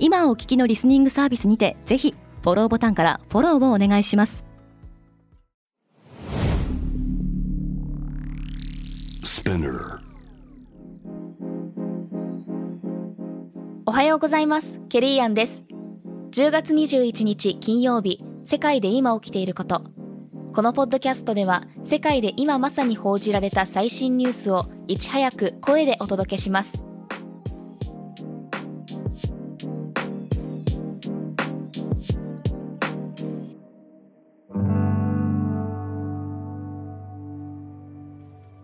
今お聞きのリスニングサービスにてぜひフォローボタンからフォローをお願いします。おはようございます。ケリーアンです。10月21日金曜日世界で今起きていること。このポッドキャストでは世界で今まさに報じられた最新ニュースをいち早く声でお届けします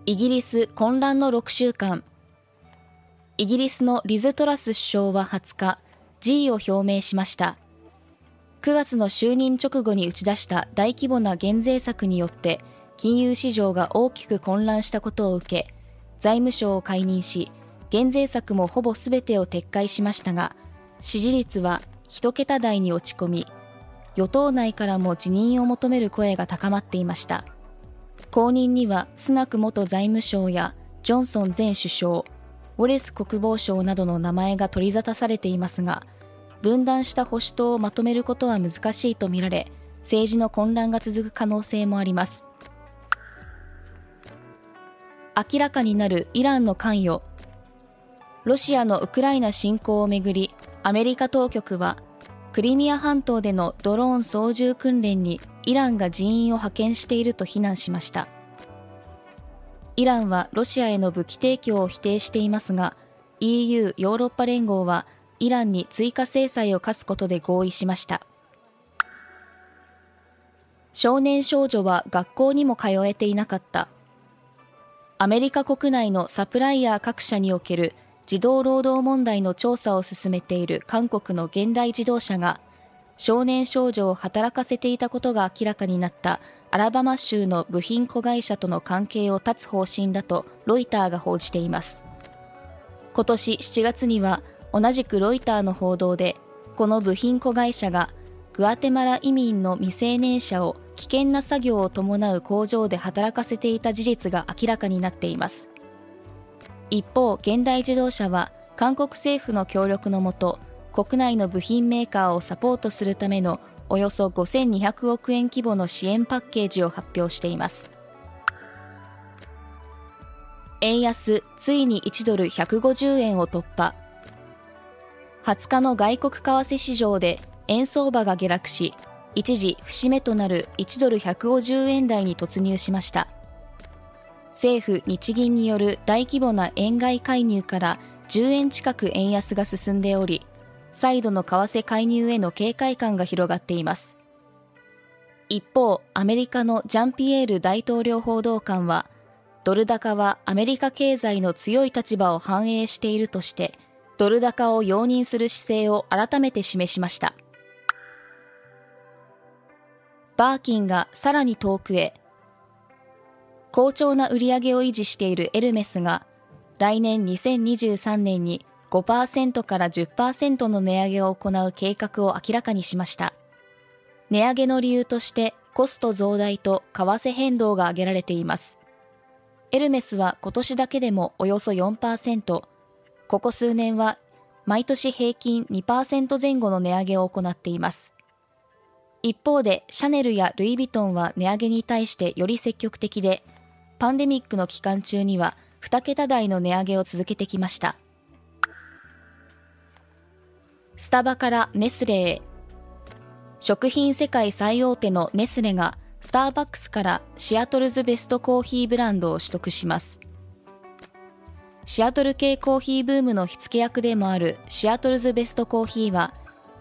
イギリス混乱の6週間。イギリスのリズ・トラス首相は20日辞意を表明しました。9月の就任直後に打ち出した大規模な減税策によって金融市場が大きく混乱したことを受け財務省を解任し減税策もほぼ全てを撤回しましたが支持率は1桁台に落ち込み与党内からも辞任を求める声が高まっていました。後任にはスナク元財務相やジョンソン前首相ウォレス国防相などの名前が取り沙汰されていますが分断した保守党をまとめることは難しいとみられ政治の混乱が続く可能性もあります。明らかになるイランの関与。ロシアのウクライナ侵攻をめぐりアメリカ当局はクリミア半島でのドローン操縦訓練にイランが人員を派遣していると非難しました。イランはロシアへの武器提供を否定していますが EU= ヨーロッパ連合はイランに追加制裁を科すことで合意しました。少年少女は学校にも通えていなかった。アメリカ国内のサプライヤー各社における児童労働問題の調査を進めている韓国の現代自動車が少年少女を働かせていたことが明らかになったアラバマ州の部品子会社との関係を断つ方針だとロイターが報じています。今年7月には同じくロイターの報道でこの部品子会社がグアテマラ移民の未成年者を危険な作業を伴う工場で働かせていた事実が明らかになっています。一方現代自動車は韓国政府の協力のもと国内の部品メーカーをサポートするためのおよそ5200億円規模の支援パッケージを発表しています。円安ついに1ドル150円を突破。20日の外国為替市場で円相場が下落し一時節目となる1ドル150円台に突入しました。政府日銀による大規模な円買い介入から10円近く円安が進んでおり再度の為替介入への警戒感が広がっています。一方アメリカのジャンピエール大統領報道官はドル高はアメリカ経済の強い立場を反映しているとしてドル高を容認する姿勢を改めて示しました。バーキンがさらに遠くへ好調な売り上げを維持しているエルメスが来年2023年に5%から10%の値上げを行う計画を明らかにしました。値上げの理由としてコスト増大と為替変動が挙げられています。エルメスは今年だけでもおよそ4%、ここ数年は毎年平均2%前後の値上げを行っています。一方でシャネルやルイ・ヴィトンは値上げに対してより積極的で、パンデミックの期間中には2桁台の値上げを続けてきました。スタバからネスレへ。食品世界最大手のネスレがスターバックスからシアトルズベストコーヒーブランドを取得します。シアトル系コーヒーブームの火付け役でもあるシアトルズベストコーヒーは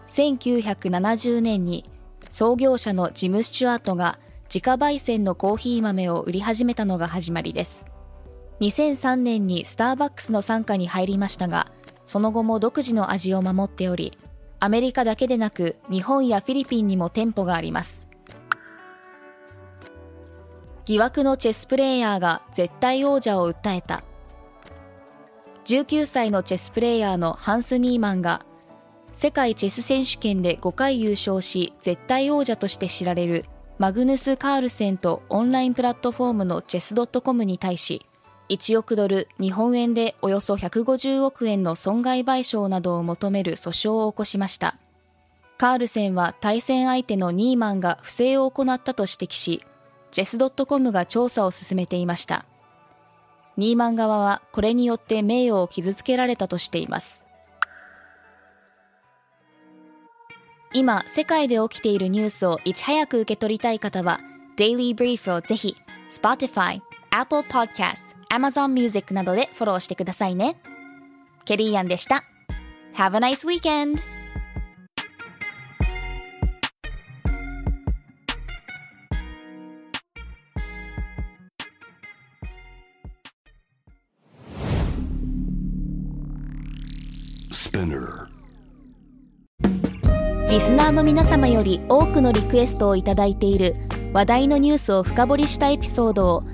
1970年に創業者のジム・スチュアートが自家焙煎のコーヒー豆を売り始めたのが始まりです。2003年にスターバックスの傘下に入りましたがその後も独自の味を守っておりアメリカだけでなく日本やフィリピンにも店舗があります。疑惑のチェスプレーヤーが絶対王者を訴えた。19歳のチェスプレーヤーのハンス・ニーマンが世界チェス選手権で5回優勝し絶対王者として知られるマグヌス・カールセンとオンラインプラットフォームのチェス .com に対し1億ドル日本円でおよそ150億円の損害賠償などを求める訴訟を起こしました。カールセンは対戦相手のニーマンが不正を行ったと指摘しチェス .com が調査を進めていました。ニーマン側はこれによって名誉を傷つけられたとしています。今世界で起きているニュースをいち早く受け取りたい方は Daily Brief をぜひ Spotify、Apple Podcasts、Amazon Music などでフォローしてくださいねケリーアンでした Have a nice weekend! Spinner. リスナーの皆様より多くのリクエストをいただいている話題のニュースを深掘りしたエピソードを